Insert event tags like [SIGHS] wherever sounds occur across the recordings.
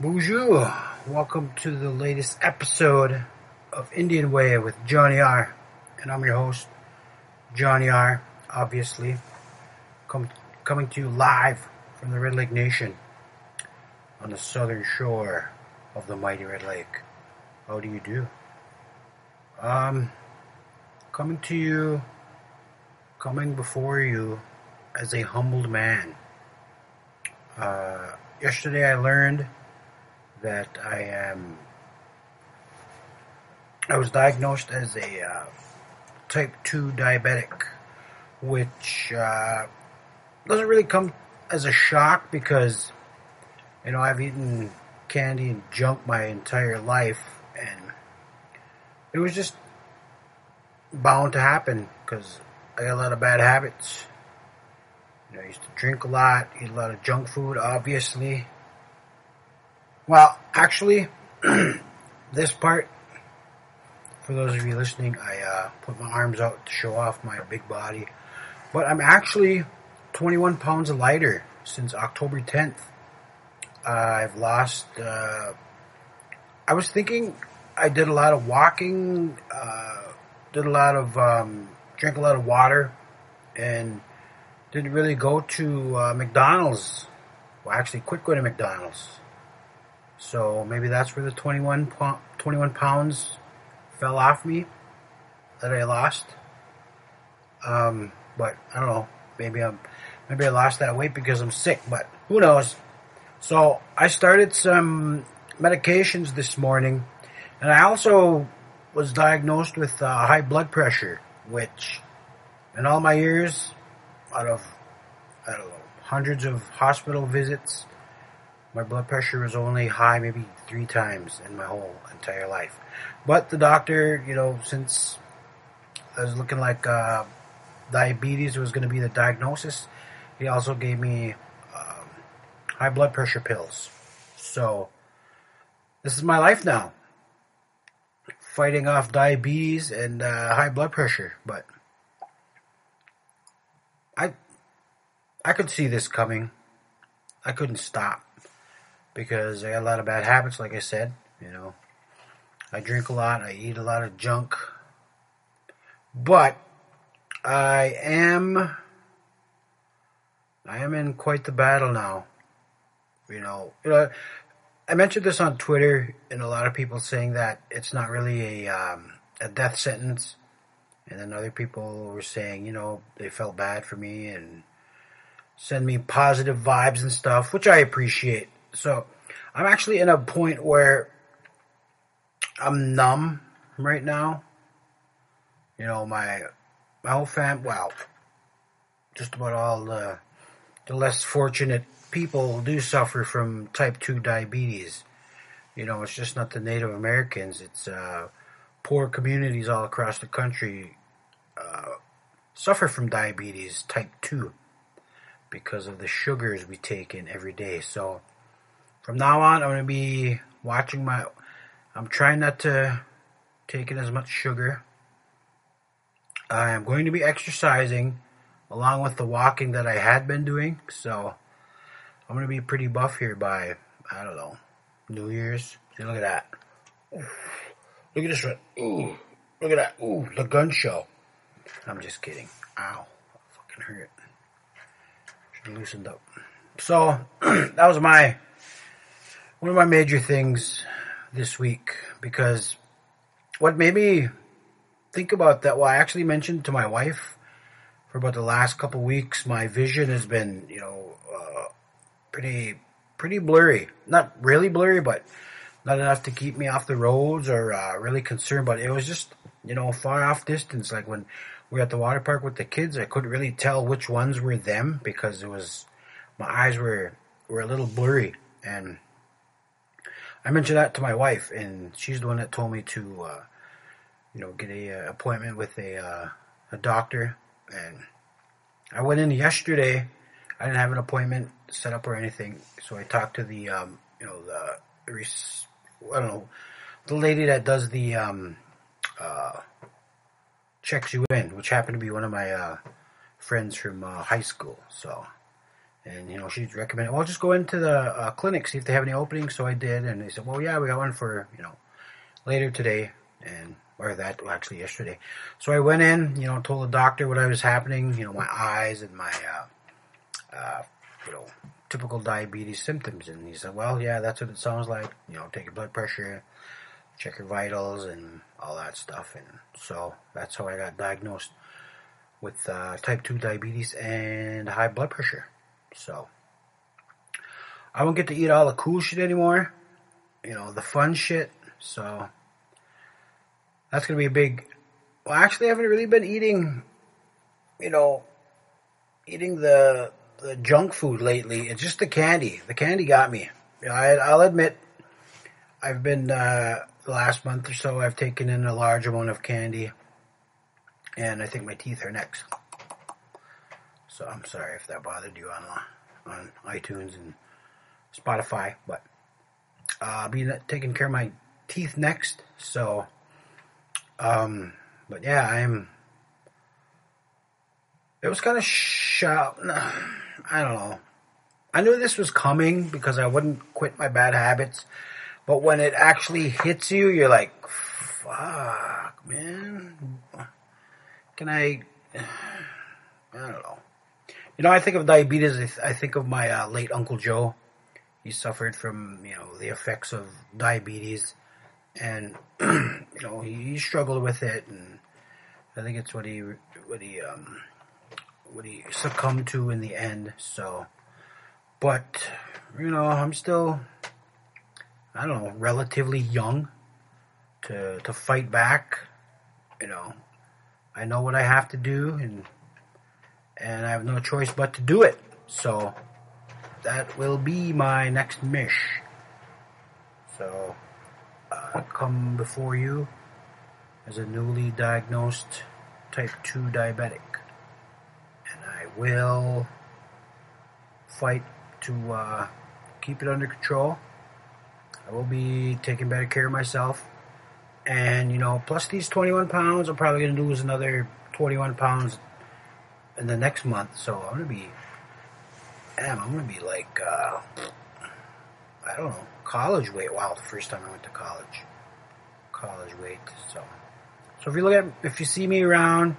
Bonjour. Welcome to the latest episode of Indian Way with Jonny R. And I'm your host, Jonny R. Obviously, coming to you live from the Red Lake Nation on the southern shore of the mighty Red Lake. How do you do? Um, coming to you, coming before you as a humbled man. Uh, yesterday I learned that I am. I was diagnosed as a uh, type 2 diabetic, which uh, doesn't really come as a shock because, you know, I've eaten candy and junk my entire life, and it was just bound to happen because I got a lot of bad habits. You know, I used to drink a lot, eat a lot of junk food, obviously. Well, actually, [CLEARS THROAT] this part, for those of you listening, I uh, put my arms out to show off my big body. But I'm actually 21 pounds lighter since October 10th. Uh, I've lost. Uh, I was thinking I did a lot of walking, uh, did a lot of, um, drank a lot of water, and didn't really go to uh, McDonald's. Well, actually, quit going to McDonald's. So maybe that's where the 21, 21 pounds fell off me that I lost. Um, but I don't know. Maybe I'm maybe I lost that weight because I'm sick. But who knows? So I started some medications this morning, and I also was diagnosed with uh, high blood pressure, which in all my years, out of I don't know hundreds of hospital visits, my blood pressure was only high maybe three times in my whole entire life. But the doctor, you know, since I was looking like uh, diabetes was going to be the diagnosis, he also gave me um, high blood pressure pills. So this is my life now, fighting off diabetes and uh, high blood pressure. But I I could see this coming. I couldn't stop because I got a lot of bad habits, like I said. You know, I drink a lot, I eat a lot of junk, but I am I am in quite the battle now. You know, you know, I mentioned this on Twitter, and a lot of people saying that it's not really a um, a death sentence, and then other people were saying, you know, they felt bad for me and send me positive vibes and stuff, which I appreciate. So I'm actually in a point where I'm numb right now. You know, my my whole fam, well, just about all the the less fortunate people do suffer from type two diabetes. You know, it's just not the Native Americans; it's uh, poor communities all across the country uh, suffer from diabetes type two because of the sugars we take in every day. So from now on, I'm going to be watching my. I'm trying not to take in as much sugar. I am going to be exercising along with the walking that I had been doing. So I'm going to be pretty buff here by, I don't know, New Year's. See, look at that. Look at this one. Ooh, look at that. Ooh, the gun show. I'm just kidding. Ow. Fucking hurt Should loosened up. So [CLEARS THROAT] that was my one of my major things this week because what made me think about that. Well, I actually mentioned to my wife for about the last couple weeks. My vision has been, you know, uh, pretty pretty blurry. Not really blurry, but not enough to keep me off the roads or uh, really concerned. But it was just, you know, far off distance. Like when we were at the water park with the kids, I couldn't really tell which ones were them because it was my eyes were were a little blurry, and I mentioned that to my wife, and she's the one that told me to, uh, you know, get a uh, appointment with a uh, a doctor, and I went in yesterday. I didn't have an appointment set up or anything, so I talked to the, um, you know, the I don't know, the lady that does the um, uh, checks you in, which happened to be one of my uh, friends from uh, high school. So And you know, she recommended, well, just go into the uh, clinic see if they have any openings. So I did, and they said, well, yeah, we got one for you know later today, and or that well, actually yesterday. So I went in, you know, told the doctor what I was happening, you know, my eyes and my uh, uh, you know typical diabetes symptoms, and he said, well, yeah, that's what it sounds like. You know, take your blood pressure, check your vitals, and all that stuff, and so that's how I got diagnosed with uh, type 2 diabetes and high blood pressure. So, I won't get to eat all the cool shit anymore. You know, the fun shit. So, that's to be a big. Well, actually, I haven't really been eating, you know, eating the the junk food lately. It's just the candy. The candy got me. I, will admit, I've been uh, last month or so. I've taken in a large amount of candy, and I think my teeth are next. So I'm sorry if that bothered you on on iTunes and Spotify, but uh, I'll be taking care of my teeth next. So, um, but yeah, I'm. It was kind of shocked. I don't know. I knew this was coming because I wouldn't quit my bad habits, but when it actually hits you, you're like, "Fuck, man." Can I? [SIGHS] I don't know. You know, I think of diabetes. I think of my uh, late Uncle Joe. He suffered from you know the effects of diabetes, and [CLEARS THROAT] you know he, he, struggled with it, and I think it's what he what he um, what he succumbed to in the end. So, but you know, I'm still I don't know relatively young to to fight back. You know, I know what I have to do, and and I have no choice but to do it. So that will be my next mish. So uh, come before you as a newly diagnosed type 2 diabetic. And I will fight to uh, keep it under control. I will be taking better care of myself. And, you know, plus these 21 pounds, I'm probably going to lose another 21 pounds in the next month. So I'm gonna be, damn, I'm gonna be like, uh, I don't know, college weight. Wow, the first time I went to college, college weight. So, so if you look at, if you see me around,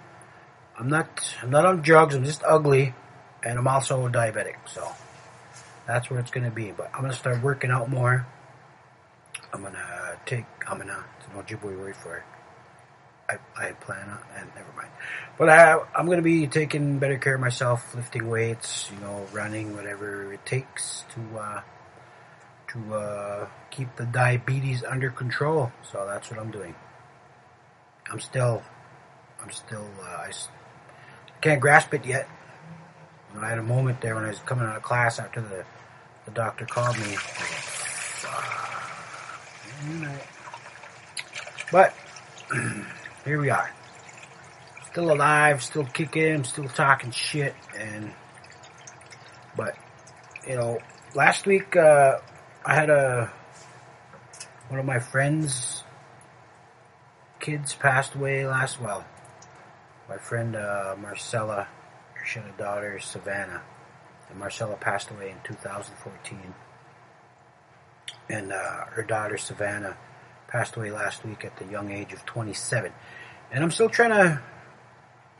I'm not, I'm not on drugs. I'm just ugly, and I'm also diabetic. So that's where it's gonna be. But I'm gonna start working out more. I'm gonna take, I'm gonna, It's an Ojibwe word for it. I, I plan on, and never mind. But I, I'm going to be taking better care of myself, lifting weights, you know, running, whatever it takes to uh, to uh, keep the diabetes under control. So that's what I'm doing. I'm still, I'm still, uh, I can't grasp it yet. I had a moment there when I was coming out of class after the the doctor called me. But [CLEARS THROAT] [CLEARS THROAT] here we are. Still alive, still kicking, still talking shit, and but you know, last week uh, I had a one of my friends' kids passed away last. Well, my friend uh, Marcella, she had a daughter Savannah, and Marcella passed away in 2014, and uh, her daughter Savannah passed away last week at the young age of 27. And I'm still trying to,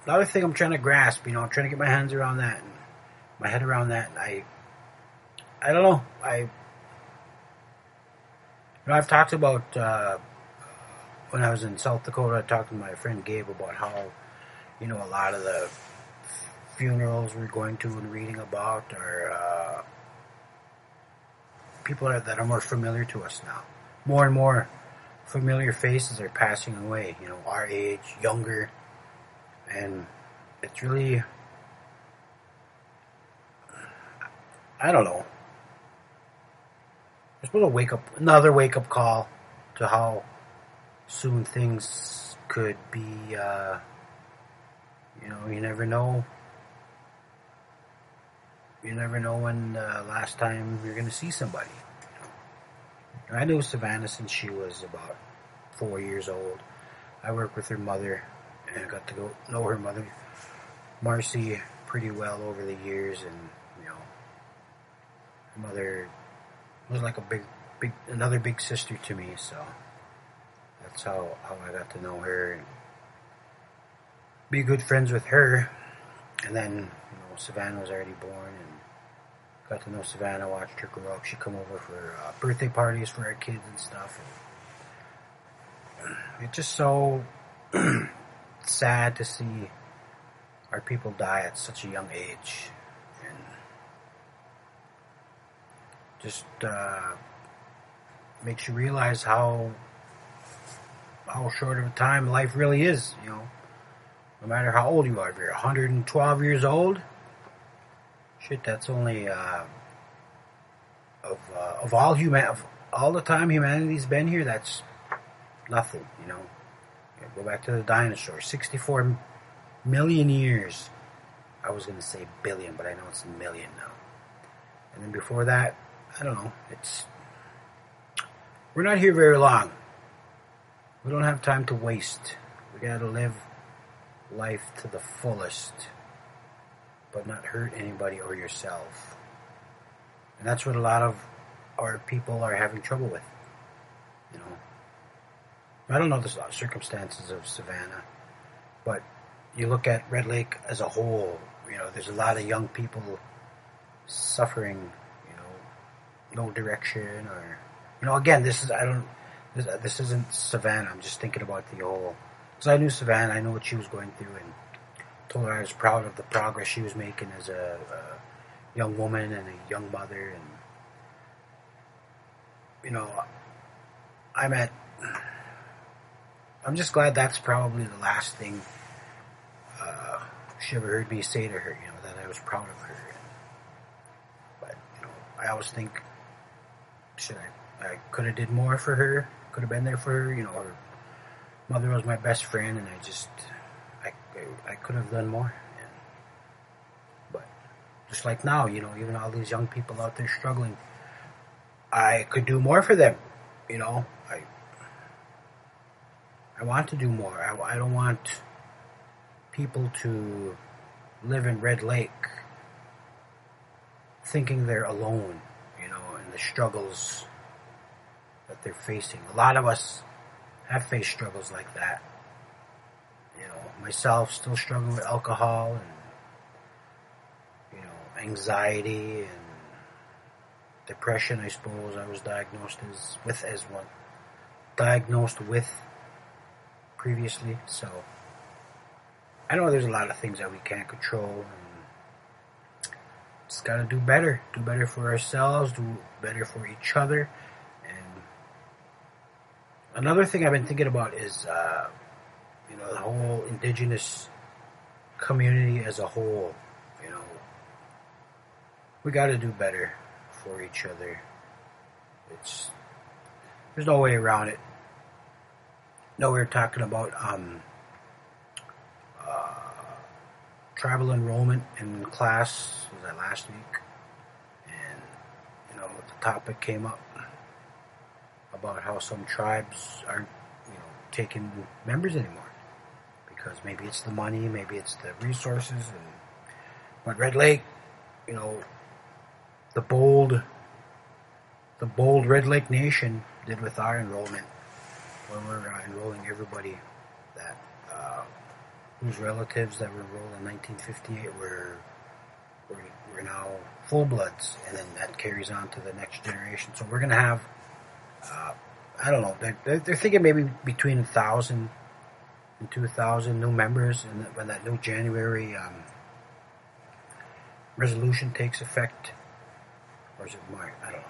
another thing I'm trying to grasp, you know, I'm trying to get my hands around that, and my head around that, and I, I don't know, I, you know, I've talked about, uh, when I was in South Dakota, I talked to my friend Gabe about how, you know, a lot of the funerals we're going to and reading about are, uh, people that are more familiar to us now. More and more familiar faces are passing away, you know, our age, younger, and it's really, I don't know. It's to wake up, another wake up call to how soon things could be, uh, you know, you never know. You never know when the last time you're going to see somebody. I knew Savannah since she was about four years old. I worked with her mother and got to go know her mother, Marcy, pretty well over the years, and you know, her mother was like a big, big, another big sister to me. So that's how how I got to know her. And be good friends with her, and then you know Savannah was already born, and got to know Savannah. Watched her grow up. She'd come over for uh, birthday parties for our kids and stuff. And it's just so [CLEARS THROAT] sad to see our people die at such a young age, and just uh, makes you realize how how short of a time life really is. You know, no matter how old you are, if you're 112 years old, shit, that's only uh, of uh, of all human of all the time humanity's been here. That's nothing. You know, go back to the dinosaurs. 64 million years. I was to say billion, but I know it's a million now. And then before that, I don't know. It's we're not here very long. We don't have time to waste. We got to live life to the fullest, but not hurt anybody or yourself. And that's what a lot of our people are having trouble with. You know, I don't know the uh, circumstances of Savannah, but you look at Red Lake as a whole, you know, there's a lot of young people suffering, you know, no direction or, you know, again, this is, I don't, this, uh, this isn't Savannah. I'm just thinking about the whole, because I knew Savannah, I knew what she was going through and told her I was proud of the progress she was making as a, a young woman and a young mother and, you know, I'm at, I'm just glad that's probably the last thing uh, she ever heard me say to her, you know, that I was proud of her. But, you know, I always think, should I, I could have did more for her, could have been there for her, you know, her mother was my best friend and I just, I, could have done more. And, but just like now, you know, even all these young people out there struggling, I could do more for them, you know, I, I want to do more. I, I don't want people to live in Red Lake thinking they're alone, you know, in the struggles that they're facing. A lot of us have faced struggles like that. You know, myself still struggling with alcohol and, you know, anxiety and depression, I suppose I was diagnosed as, with as one. Diagnosed with previously, so I know there's a lot of things that we can't control. And just got to do better. Do better for ourselves. Do better for each other. And another thing I've been thinking about is, uh, you know, the whole indigenous community as a whole. You know, we got to do better for each other. It's there's no way around it. No, we are talking about um, tribal enrollment in class was that last week, and you know the topic came up about how some tribes aren't you know taking members anymore because maybe it's the money, maybe it's the resources, and but Red Lake, you know, the bold, the bold Red Lake Nation did with our enrollment when we're enrolling everybody that. Uh, whose relatives that were enrolled in 1958 were, were, were now full bloods, and then that carries on to the next generation. So we're going to have, uh, I don't know, they're, they're thinking maybe between a 1,000 and 2,000 new members and when that new January um, resolution takes effect. Or is it March? I don't know.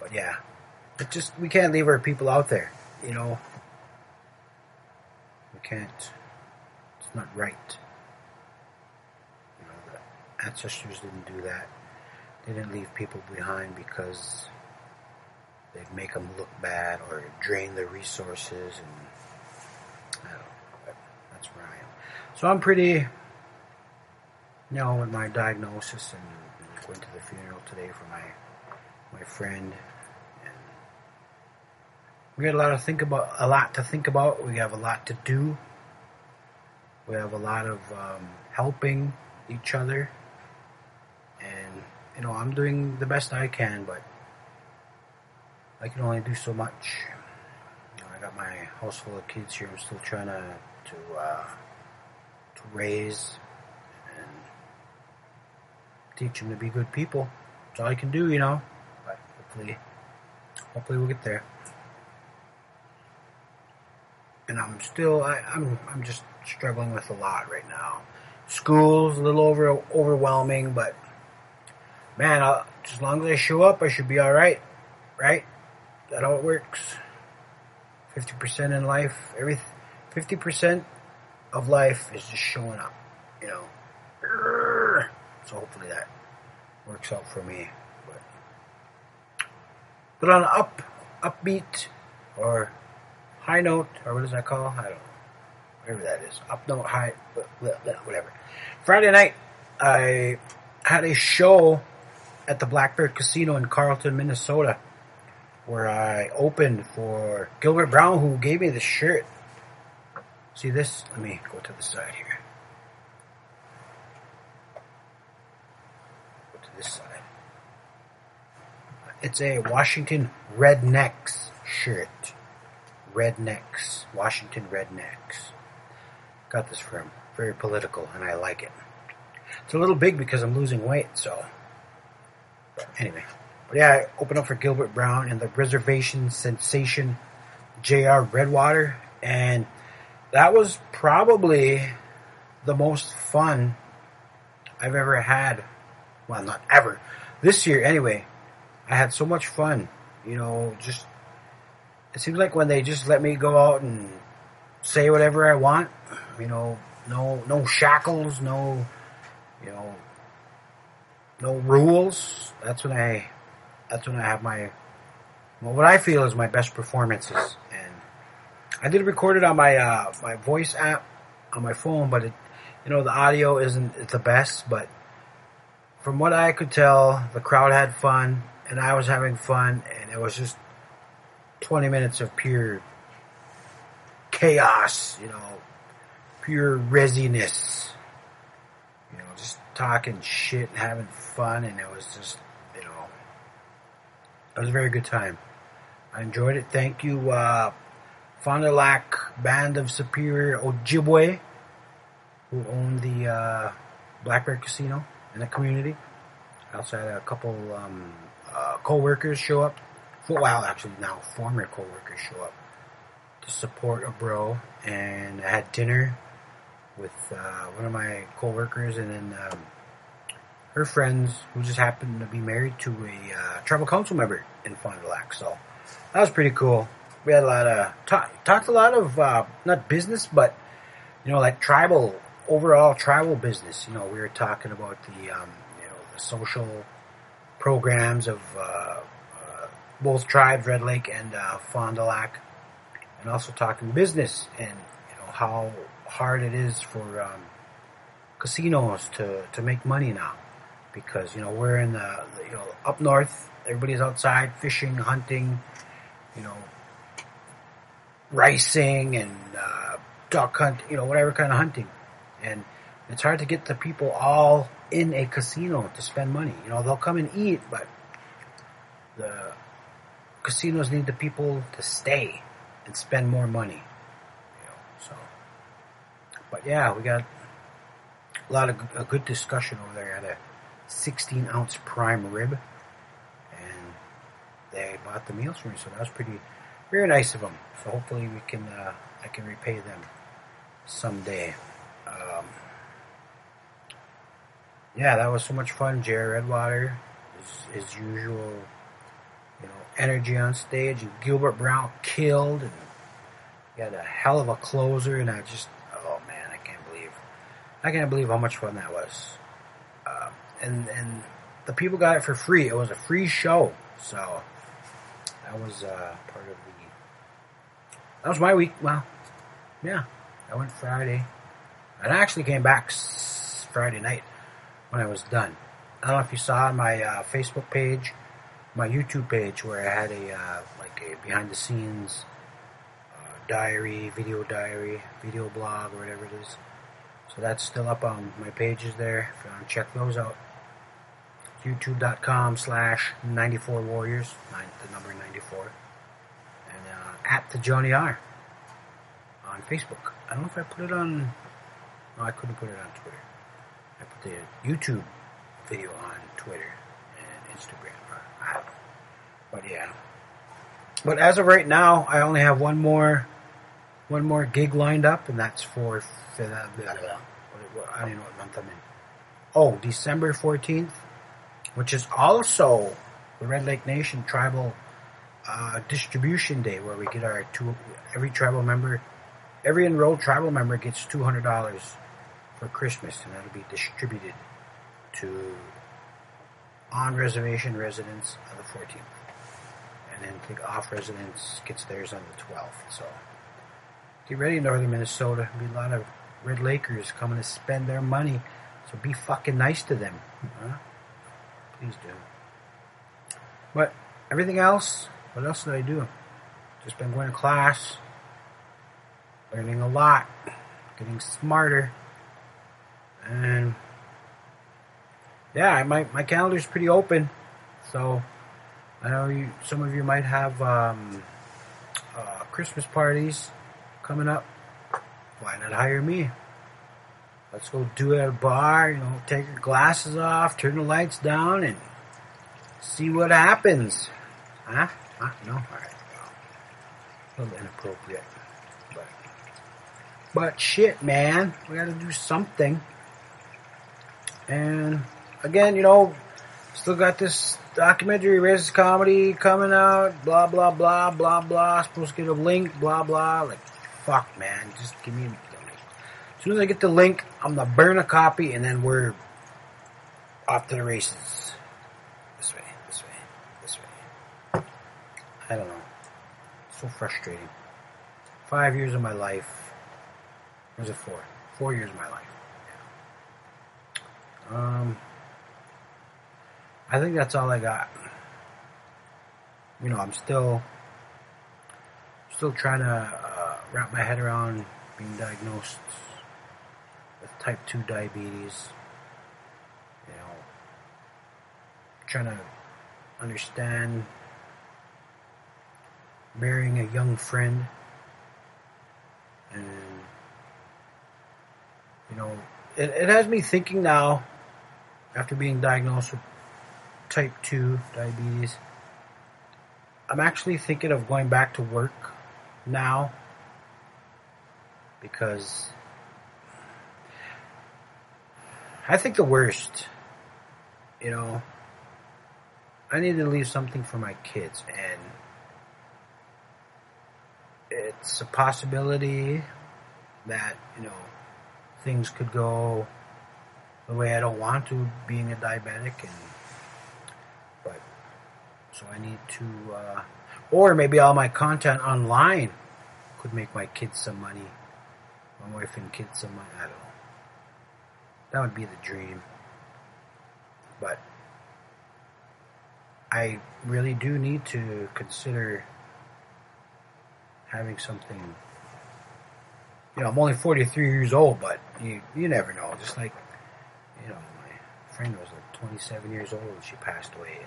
But yeah, it just, we can't leave our people out there, you know. We can't It's not right. You know, the ancestors didn't do that. They didn't leave people behind because they'd make them look bad or drain their resources and I don't know. That's where I am. So I'm pretty, you know, with my diagnosis and, going to the funeral today for my my friend. And we got a lot to think about. A lot to think about. We have a lot to do. We have a lot of um, helping each other, and you know, I'm doing the best I can, but I can only do so much. You know, I got my house full of kids here. I'm still trying to to uh, raise and teach them to be good people. That's all I can do, you know. But hopefully, hopefully we'll get there. And I'm still, I, I'm, I'm just struggling with a lot right now. School's a little over overwhelming, but man, I'll, as long as I show up, I should be all right, right? That how it works. Fifty percent in life, every fifty percent of life is just showing up, you know. So hopefully that works out for me. But, but on up upbeat or high note, or what does that call? I don't know. Whatever that is. Up note, high, whatever. Friday night, I had a show at the Black Bear Casino in Carlton, Minnesota, where I opened for Gilbert Brown, who gave me the shirt. See this? Let me go to the side here. Go to this side. It's a Washington Rednecks shirt. Rednecks. Washington Rednecks. Got this from very political, and I like it. It's a little big because I'm losing weight, so. Anyway. But yeah, I up for Gilbert Brown and the reservation sensation J.R. Redwater, and that was probably the most fun I've ever had. Well, not ever. This year, anyway. I had so much fun. You know, just. It seems like when they just let me go out and say whatever I want, you know, no no shackles, no you know no rules. That's when I that's when I have my well, what I feel is my best performances. I did record it on my uh, my voice app on my phone, but it you know the audio isn't the best. But from what I could tell, the crowd had fun, and I was having fun, and it was just twenty minutes of pure chaos. You know, pure resiness. You know, just talking shit and having fun, and it was just, you know, it was a very good time. I enjoyed it. Thank you, uh, Fond du Lac Band of Superior Ojibwe, who owned the uh, Black Bear Casino in the community. I also had a couple um, uh, co-workers show up. Well, actually now former co-workers show up to support a bro, and I had dinner with uh, one of my coworkers, and then um, her friends who just happened to be married to a uh, tribal council member in Fond du Lac. So that was pretty cool. We had a lot of talk, talked a lot of uh, not business, but you know, like tribal overall tribal business. You know, we were talking about the um, you know the social programs of uh, uh, both tribes, Red Lake and uh, Fond du Lac, and also talking business and you know how hard it is for um, casinos to, to make money now because you know we're in the you know up north everybody's outside fishing hunting you know ricing and uh, duck hunt you know whatever kind of hunting. And it's hard to get the people all in a casino to spend money. You know they'll come and eat but the casinos need the people to stay and spend more money. You know, so, but yeah, we got a lot of a good discussion over there. at a 16 ounce prime rib, and they bought the meals for me, so that was pretty very nice of them. So hopefully we can uh, I can repay them someday. Um, yeah, that was so much fun. J.R. Redwater, his, his usual, you know, energy on stage, and Gilbert Brown killed, and he had a hell of a closer, and I just oh man, I can't believe I can't believe how much fun that was. Uh, and and the people got it for free. It was a free show, so that was uh, part of the. That was my week. Well, yeah, I went Friday, and I actually came back Friday night when I was done. I don't know if you saw my uh, Facebook page, my YouTube page, where I had a uh, like a behind the scenes uh, diary, video diary, video blog, or whatever it is. So that's still up on my pages there. If you want to check those out. youtube.com slash 94 warriors, the number 94, and uh, at the Jonny R on Facebook. I don't know if I put it on, no, I couldn't put it on Twitter. I put the YouTube video on Twitter and Instagram. Uh, but yeah. But as of right now, I only have one more, one more gig lined up, and that's for, blah, blah, blah. I don't know what month I'm in. Oh, December 14th, which is also the Red Lake Nation Tribal uh, Distribution Day, where we get our two, every tribal member, every enrolled tribal member gets $200 for Christmas, and that'll be distributed to on reservation residents on the 14th. And then the off residents gets theirs on the 12th. So get ready, Northern Minnesota. There'll be a lot of Red Lakers coming to spend their money. So be fucking nice to them. Huh? Please do. But everything else, what else did I do? Just been going to class, learning a lot, getting smarter, and yeah, my my calendar's pretty open. So I know you, some of you might have um, uh, Christmas parties coming up. Why not hire me? Let's go do it at a bar, you know, take your glasses off, turn the lights down, and see what happens. Huh? Huh? No? Alright. A little inappropriate. But, but shit, man. We gotta do something. And, again, you know, still got this documentary, Riz comedy coming out, blah, blah, blah, blah, blah. Supposed to get a link, blah, blah. Like, fuck, man. Just give me as soon as I get the link, I'm gonna burn a copy and then we're off to the races. This way, this way, this way. I don't know. So frustrating. Five years of my life. Was it four? Four years of my life. Yeah. Um, I think that's all I got. You know, I'm still, still trying to uh, wrap my head around being diagnosed with type 2 diabetes. You know, trying to understand burying a young friend. And you know it, it has me thinking now after being diagnosed with type 2 diabetes i'm actually thinking of going back to work now because I think the worst, you know, I need to leave something for my kids, and it's a possibility that, you know, things could go the way I don't want to, being a diabetic, and, but, so I need to, uh, or maybe all my content online could make my kids some money, my wife and kids some money, I don't know. That would be the dream. But I really do need to consider having something. You know, I'm only 43 years old, but you you never know. Just like, you know, my friend was like 27 years old and she passed away.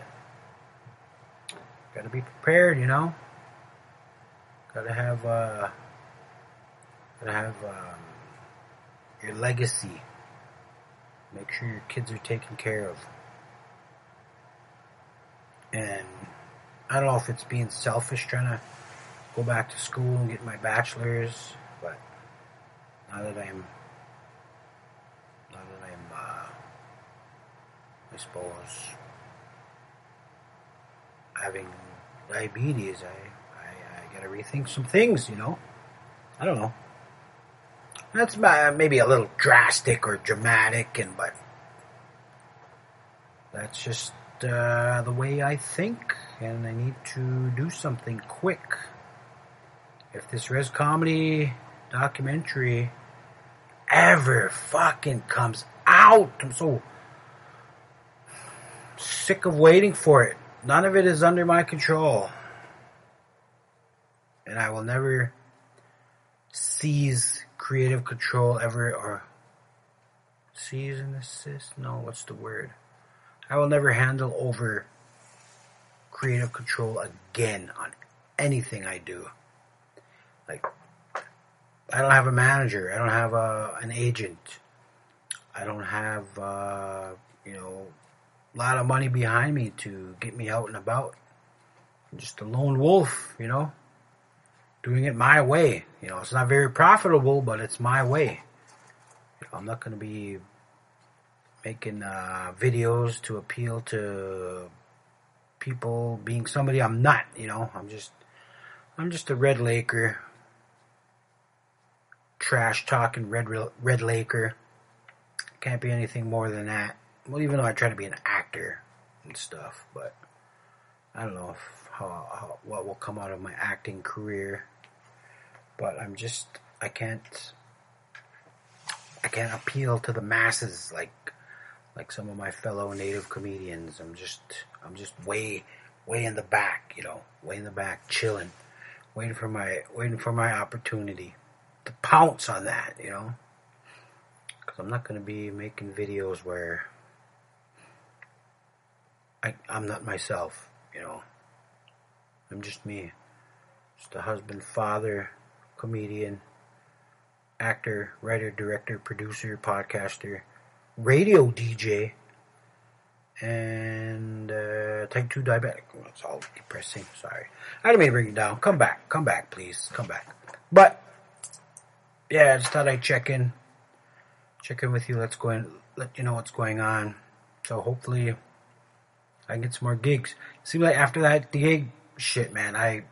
Got to be prepared, you know. Got to have uh, got to have um, your legacy Make sure your kids are taken care of. And I don't know if it's being selfish trying to go back to school and get my bachelor's, but now that I'm, now that I'm, uh, I suppose, having diabetes, I, I, I gotta rethink some things, you know? I don't know. That's maybe a little drastic or dramatic, and but that's just uh, the way I think, and I need to do something quick. If this res comedy documentary ever fucking comes out, I'm so sick of waiting for it. None of it is under my control. And I will never seize creative control ever or seize and assist? No, what's the word? I will never handle over creative control again on anything I do. Like, I don't have a manager. I don't have a, an agent. I don't have, uh, you know, a lot of money behind me to get me out and about. I'm just a lone wolf, you know, doing it my way. You know, it's not very profitable, but it's my way. I'm not going to be making uh, videos to appeal to people being somebody I'm not. You know, I'm just I'm just a Red Laker, trash talking Red Red Laker. Can't be anything more than that. Well, even though I try to be an actor and stuff, but I don't know if, how, how what will come out of my acting career. But I'm just I can't I can't appeal to the masses like like some of my fellow native comedians. I'm just I'm just way way in the back, you know, way in the back, chilling, waiting for my waiting for my opportunity to pounce on that, you know. Because I'm not going to be making videos where I I'm not myself, you know. I'm just me, just a husband, father, comedian actor, writer, director, producer, podcaster, radio DJ, and uh, type 2 diabetic. Well, it's all depressing. Sorry. I didn't mean to bring it down. Come back. Come back, please. Come back. But, yeah, I just thought I'd check in. Check in with you. Let's go in. Let you know what's going on. So hopefully I can get some more gigs. Seems like after that gig, shit, man, I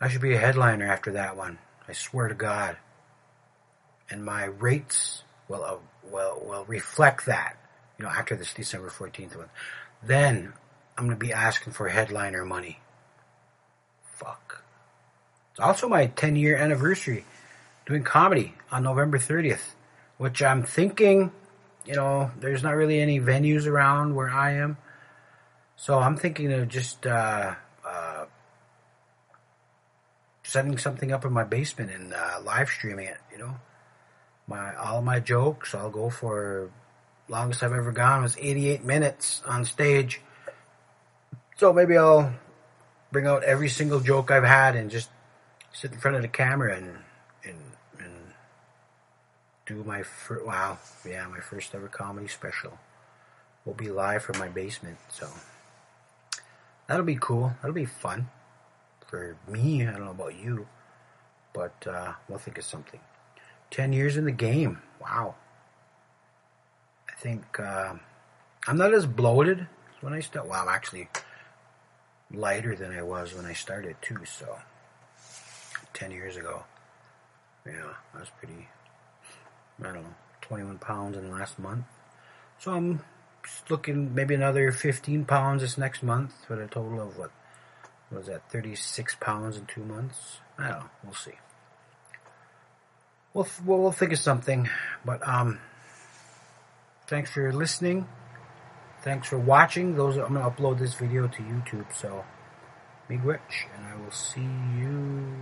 I should be a headliner after that one. I swear to God. And my rates will, uh, will, will reflect that, you know, after this December 14th one. Then I'm going to be asking for headliner money. It's also my 10 year anniversary doing comedy on November 30th, which I'm thinking, you know, there's not really any venues around where I am. So I'm thinking of just, uh, setting something up in my basement and uh, live streaming it. You know, my all my jokes. I'll go for longest I've ever gone was 88 minutes on stage. So maybe I'll bring out every single joke I've had and just sit in front of the camera and and and do my first wow yeah my first ever comedy special will be live from my basement. So that'll be cool. That'll be fun for me. I don't know about you, but uh, we'll think of something. Ten years in the game. Wow. I think uh, I'm not as bloated when I started. Well, actually lighter than I was when I started too. So ten years ago, yeah, that's pretty. I don't know, 21 pounds in the last month. So I'm looking maybe another 15 pounds this next month for a total of what was that 36 pounds in two months? I don't know. We'll see. We'll, we'll, we'll think of something. But um, thanks for listening. Thanks for watching. Those I'm gonna upload this video to YouTube. So, big rich, and I will see you